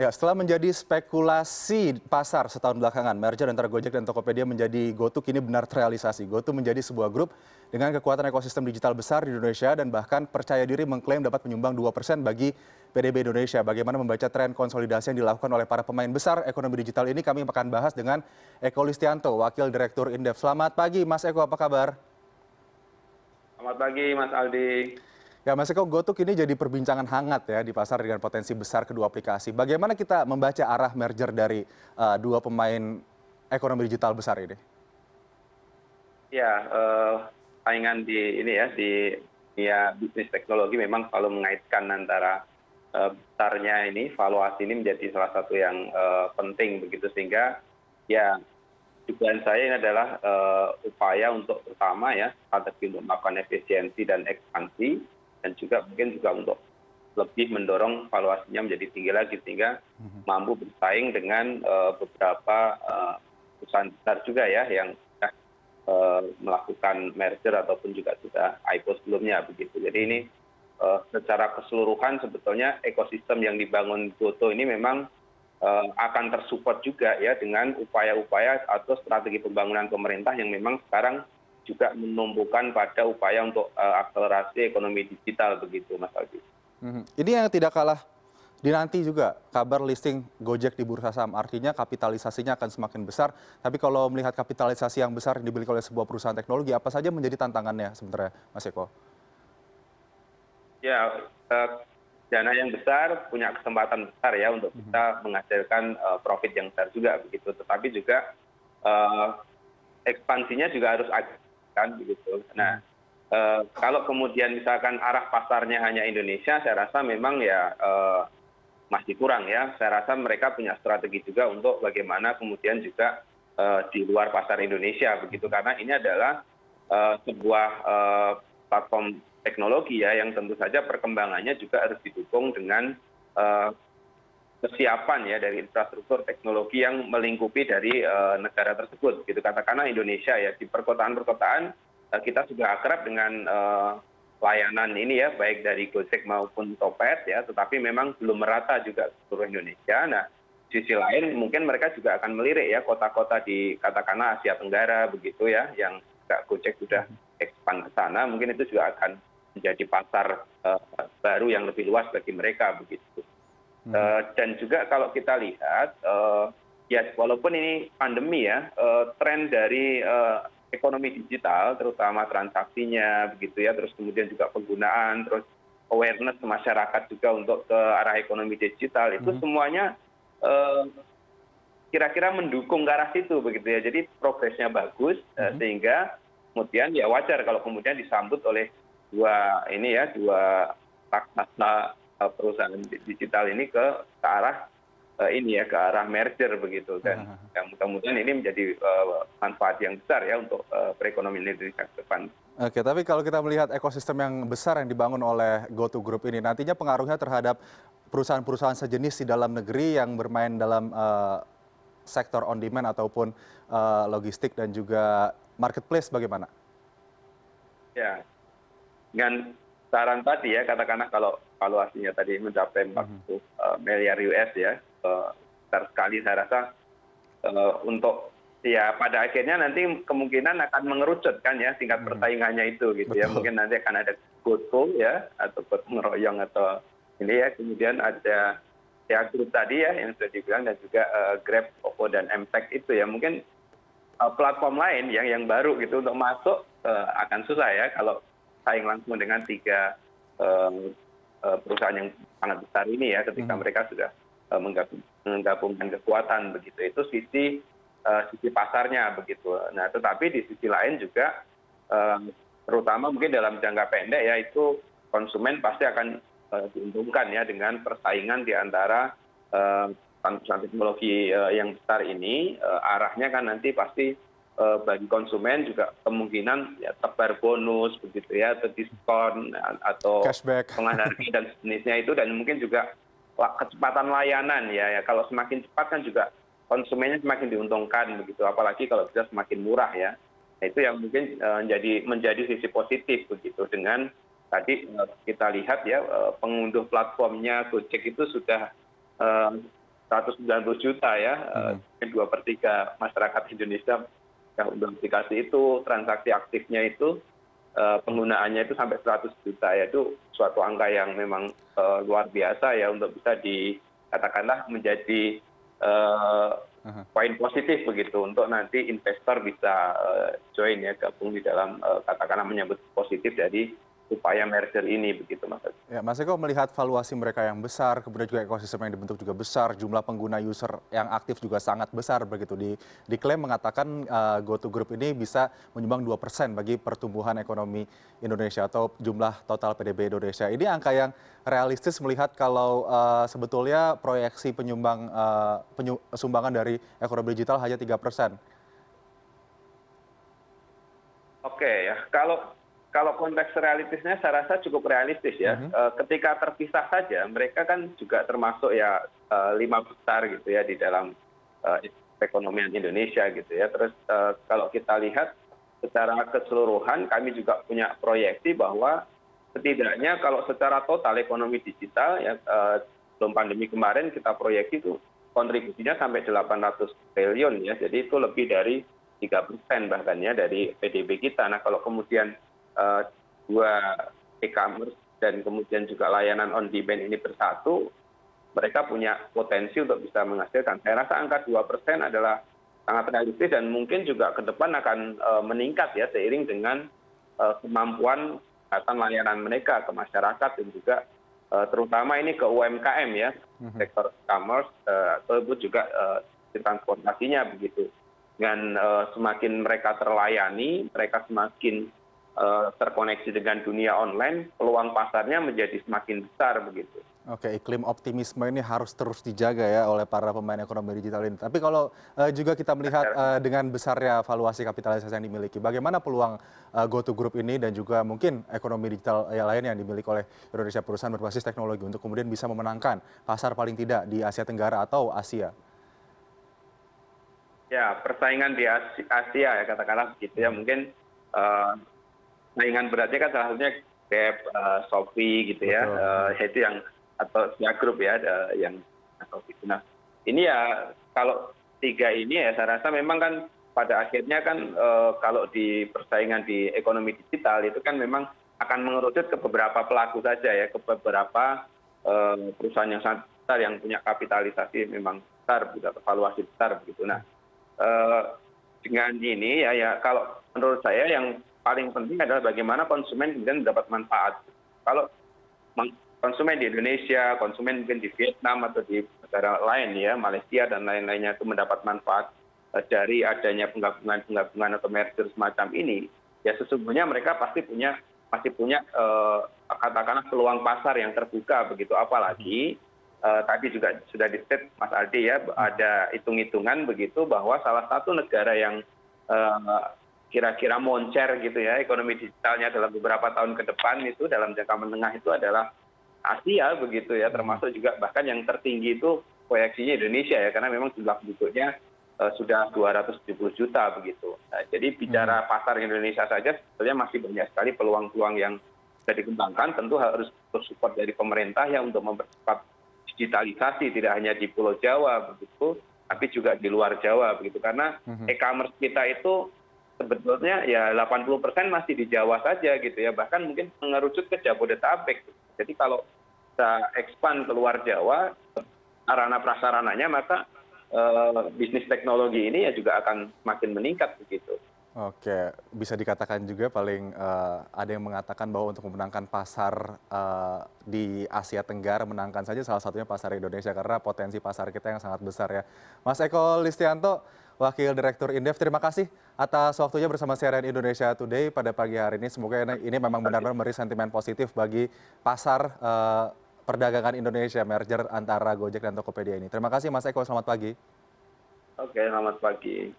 Ya, setelah menjadi spekulasi pasar setahun belakangan, merger antara Gojek dan Tokopedia menjadi GoTo kini benar terrealisasi. GoTo menjadi sebuah grup dengan kekuatan ekosistem digital besar di Indonesia dan bahkan percaya diri mengklaim dapat menyumbang 2% bagi PDB Indonesia. Bagaimana membaca tren konsolidasi yang dilakukan oleh para pemain besar ekonomi digital ini kami akan bahas dengan Eko Listianto, Wakil Direktur Indef. Selamat pagi Mas Eko, apa kabar? Selamat pagi Mas Aldi. Ya Mas Eko, GoTo kini jadi perbincangan hangat ya di pasar dengan potensi besar kedua aplikasi. Bagaimana kita membaca arah merger dari uh, dua pemain ekonomi digital besar ini? Ya, uh, saingan di ini ya di dunia bisnis teknologi memang selalu mengaitkan antara uh, besarnya ini, valuasi ini menjadi salah satu yang uh, penting begitu sehingga ya dugaan saya ini adalah uh, upaya untuk pertama ya strategi untuk melakukan efisiensi dan ekspansi dan juga mungkin juga untuk lebih mendorong valuasinya menjadi tinggi lagi sehingga mhm. mampu bersaing dengan uh, beberapa uh, perusahaan besar juga ya yang sudah uh, melakukan merger ataupun juga sudah IPO sebelumnya begitu. Jadi ini secara keseluruhan sebetulnya ekosistem yang dibangun Goto ini memang akan tersupport juga ya dengan upaya-upaya atau strategi pembangunan pemerintah yang memang sekarang juga menumbuhkan pada upaya untuk uh, akselerasi ekonomi digital begitu Mas Aldi. Hmm. Ini yang tidak kalah dinanti juga kabar listing Gojek di bursa saham artinya kapitalisasinya akan semakin besar. Tapi kalau melihat kapitalisasi yang besar yang dimiliki oleh sebuah perusahaan teknologi, apa saja menjadi tantangannya sebenarnya, Mas Eko? Ya, uh, dana yang besar punya kesempatan besar ya untuk mhm. bisa menghasilkan uh, profit yang besar juga begitu. Tetapi juga uh, ekspansinya juga harus nah eh, kalau kemudian misalkan arah pasarnya hanya Indonesia saya rasa memang ya eh, masih kurang ya. Saya rasa mereka punya strategi juga untuk bagaimana kemudian juga eh, di luar pasar Indonesia begitu. Karena ini adalah sebuah platform teknologi ya yang tentu saja perkembangannya juga harus didukung dengan kesiapan ya dari infrastruktur teknologi yang melingkupi dari eh, negara tersebut gitu. Katakanlah Indonesia ya di perkotaan perkotaan eh, kita sudah akrab dengan eh, layanan ini ya baik dari Gojek maupun Topet ya tetapi memang belum merata juga seluruh Indonesia. Nah sisi lain mungkin mereka juga akan melirik ya kota-kota di katakanlah Asia Tenggara begitu ya yang Gojek sudah expand ke sana. Mungkin itu juga akan menjadi pasar baru yang lebih luas bagi mereka begitu dan juga kalau kita lihat eh, ya walaupun ini pandemi ya eh, tren dari ekonomi digital terutama transaksinya begitu ya terus kemudian juga penggunaan terus awareness masyarakat juga untuk ke arah ekonomi digital itu hmm. semuanya kira-kira mendukung ke arah situ begitu ya jadi progresnya bagus hmm. sehingga kemudian ya wajar kalau kemudian disambut oleh dua ini ya dua raksasa Eh, perusahaan digital ini ke arah eh, ini ya ke arah merger begitu dan yang mudah-mudahan ini menjadi uh, manfaat yang besar ya untuk perekonomian Indonesia ke depan. Oke, tapi kalau kita melihat ekosistem yang besar yang dibangun oleh GoTo Group ini, nantinya pengaruhnya terhadap perusahaan-perusahaan sejenis di dalam negeri yang bermain dalam uh, sektor on demand ataupun uh, logistik dan juga marketplace bagaimana? Ya, dengan saran tadi ya katakanlah kalau valuasinya tadi mencapai 40 mhm. eh, miliar US ya. Eh, besar sekali saya rasa eh, untuk ya pada akhirnya nanti kemungkinan akan mengerucut kan ya tingkat mhm. persaingannya itu gitu ya. Mungkin nanti akan ada GoTo ya atau gotong royong atau ini ya. Kemudian ada ya grup tadi ya yang sudah dibilang dan juga uh, Grab, Oppo dan MTech itu ya. Mungkin uh, platform lain yang yang baru gitu untuk masuk uh, akan susah ya kalau saing langsung dengan tiga eh, perusahaan yang sangat besar ini ya ketika hmm. mereka sudah eh, menggabungkan kekuatan begitu. Itu sisi sisi pasarnya begitu. Nah tetapi di sisi lain juga terutama mungkin dalam jangka pendek ya itu konsumen pasti akan diuntungkan ya dengan persaingan di antara perusahaan teknologi yang besar ini. Arahnya kan nanti pasti Eh, bagi konsumen juga kemungkinan ya tebar bonus begitu ya atau diskon atau penghargaan dan sejenisnya itu dan mungkin juga kecepatan layanan ya, ya. Kalau semakin cepat kan juga konsumennya semakin diuntungkan begitu apalagi kalau bisa semakin murah ya. Nah, itu yang mungkin uh, menjadi menjadi sisi positif begitu. Dengan tadi uh, kita lihat ya uh, pengunduh platformnya Gojek itu sudah uh, 190 juta ya, hmm. dua per tiga masyarakat Indonesia yang aplikasi itu transaksi aktifnya itu penggunaannya itu sampai 100 juta. Ya itu suatu angka yang memang luar biasa ya untuk bisa dikatakanlah menjadi poin positif begitu untuk nanti investor bisa join ya gabung di dalam katakanlah menyambut positif dari upaya merger ini begitu mas ya mas eko melihat valuasi mereka yang besar kemudian juga ekosistem yang dibentuk juga besar jumlah pengguna user yang aktif juga sangat besar begitu. Di diklaim mengatakan uh, GoTo Group ini bisa menyumbang dua persen bagi pertumbuhan ekonomi Indonesia atau jumlah total PDB Indonesia. Ini angka yang realistis melihat kalau uh, sebetulnya proyeksi penyumbang uh, sumbangan dari ekonomi digital hanya tiga persen. Oke ya, kalau kalau konteks realistisnya saya rasa cukup realistis ya. Mhm. Eh, ketika terpisah saja, mereka kan juga termasuk ya eh, lima besar gitu ya di dalam uh, perekonomian Indonesia gitu ya. Terus kalau kita lihat secara keseluruhan, kami juga punya proyeksi bahwa setidaknya kalau secara total ekonomi digital ya sebelum pandemi kemarin kita proyeksi itu kontribusinya sampai 800 triliun ya. Jadi itu lebih dari tiga persen bahkan ya dari PDB kita. Nah kalau kemudian Eh, dua e commerce dan kemudian juga layanan on demand ini bersatu mereka punya potensi untuk bisa menghasilkan saya rasa angka dua persen adalah sangat realistis dan mungkin juga ke depan akan eh, meningkat ya seiring dengan eh, kemampuan layanan mereka ke masyarakat dan juga terutama ini ke UMKM ya mhm. sektor e-commerce tersebut juga transportasinya begitu dengan semakin mereka terlayani mereka semakin Eh, terkoneksi dengan dunia online peluang pasarnya menjadi semakin besar begitu. Oke, iklim optimisme ini harus terus dijaga ya oleh para pemain ekonomi digital ini. Tapi kalau uh, juga kita melihat uh, dengan besarnya valuasi kapitalisasi yang dimiliki, bagaimana peluang uh, GoTo Group ini dan juga mungkin ekonomi digital yang lain yang dimiliki oleh Indonesia perusahaan berbasis teknologi untuk kemudian bisa memenangkan pasar paling tidak di Asia Tenggara atau Asia? Ya, persaingan di Asia, ya katakanlah begitu ya. Mungkin uh, saingan beratnya kan salah satunya Grab, uh, Shopee gitu ya, uh, itu yang atau Sia Group ya yang atau. Nah ini ya kalau tiga ini ya saya rasa memang kan pada akhirnya kan uh, kalau di persaingan di ekonomi digital itu kan memang akan mengerucut ke beberapa pelaku saja ya, ke beberapa perusahaan yang sangat besar yang punya kapitalisasi memang besar, punya valuasi besar begitu. Nah dengan ini ya ya kalau menurut saya yang paling penting adalah bagaimana konsumen kemudian mendapat manfaat. Kalau konsumen di Indonesia, konsumen mungkin di Vietnam atau di negara lain ya, Malaysia dan lain-lainnya itu mendapat manfaat eh, dari adanya penggabungan-penggabungan atau merger semacam ini, ya sesungguhnya mereka pasti punya masih punya eh, katakanlah peluang pasar yang terbuka begitu apalagi eh, tadi juga sudah di state Mas Aldi ya ada hitung-hitungan begitu bahwa salah satu negara yang eh, kira kira moncer gitu ya ekonomi digitalnya dalam beberapa tahun ke depan itu dalam jangka menengah itu adalah Asia begitu ya termasuk juga bahkan yang tertinggi itu proyeksinya Indonesia ya karena memang jumlah penduduknya uh, sudah 270 juta begitu. Nah, jadi bicara hmm. pasar Indonesia saja sebetulnya masih banyak sekali peluang-peluang yang bisa dikembangkan tentu harus support dari pemerintah ya untuk mempercepat digitalisasi tidak hanya di Pulau Jawa begitu tapi juga di luar Jawa begitu karena hmm. e-commerce kita itu sebetulnya ya 80 persen masih di Jawa saja gitu ya bahkan mungkin mengerucut ke Jabodetabek jadi kalau kita expand keluar Jawa sarana prasarananya maka eh, bisnis teknologi ini ya juga akan makin meningkat begitu. Oke, bisa dikatakan juga paling uh, ada yang mengatakan bahwa untuk memenangkan pasar uh, di Asia Tenggara menangkan saja salah satunya pasar Indonesia karena potensi pasar kita yang sangat besar ya. Mas Eko Listianto, Wakil Direktur Indef, terima kasih atas waktunya bersama CNN Indonesia Today pada pagi hari ini. Semoga ini, memang benar-benar memberi sentimen positif bagi pasar uh, perdagangan Indonesia, merger antara Gojek dan Tokopedia ini. Terima kasih Mas Eko, selamat pagi. Oke, selamat pagi.